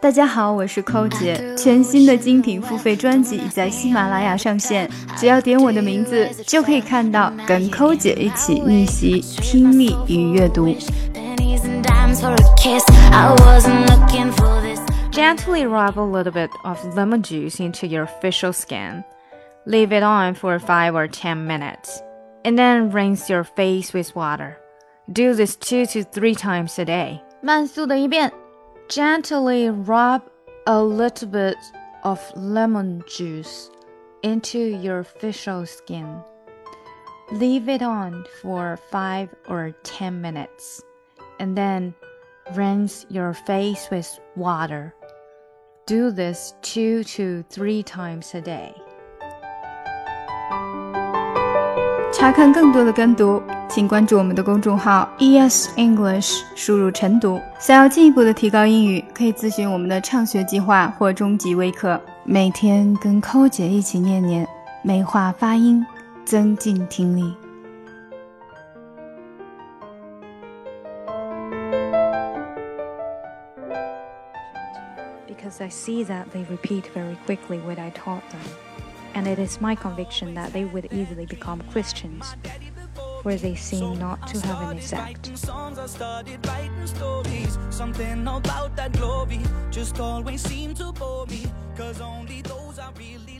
大家好，我是寇姐。全新的精品付费专辑已在喜马拉雅上线，只要点我的名字，就可以看到跟寇姐一起逆袭听力与阅读。Gently rub a little bit of lemon juice into your facial skin. Leave it on for 5 or 10 minutes. And then rinse your face with water. Do this 2 to 3 times a day. 慢速的一遍。 Gently rub a little bit of lemon juice into your facial skin. Leave it on for 5 or 10 minutes, and then rinse your face with water. Do this 2 to 3 times a day. 查看更多的跟读，请关注我们的公众号 ES English，输入晨读。想要进一步的提高英语，可以咨询我们的畅学计划或中级微课。每天跟寇姐一起念念，美化发音，增进听力。Because I see that they repeat very quickly what I taught them. And it is my conviction that they would easily become Christians, where they seem not to have any sect. Something about that glory just always to bore me, cause only those really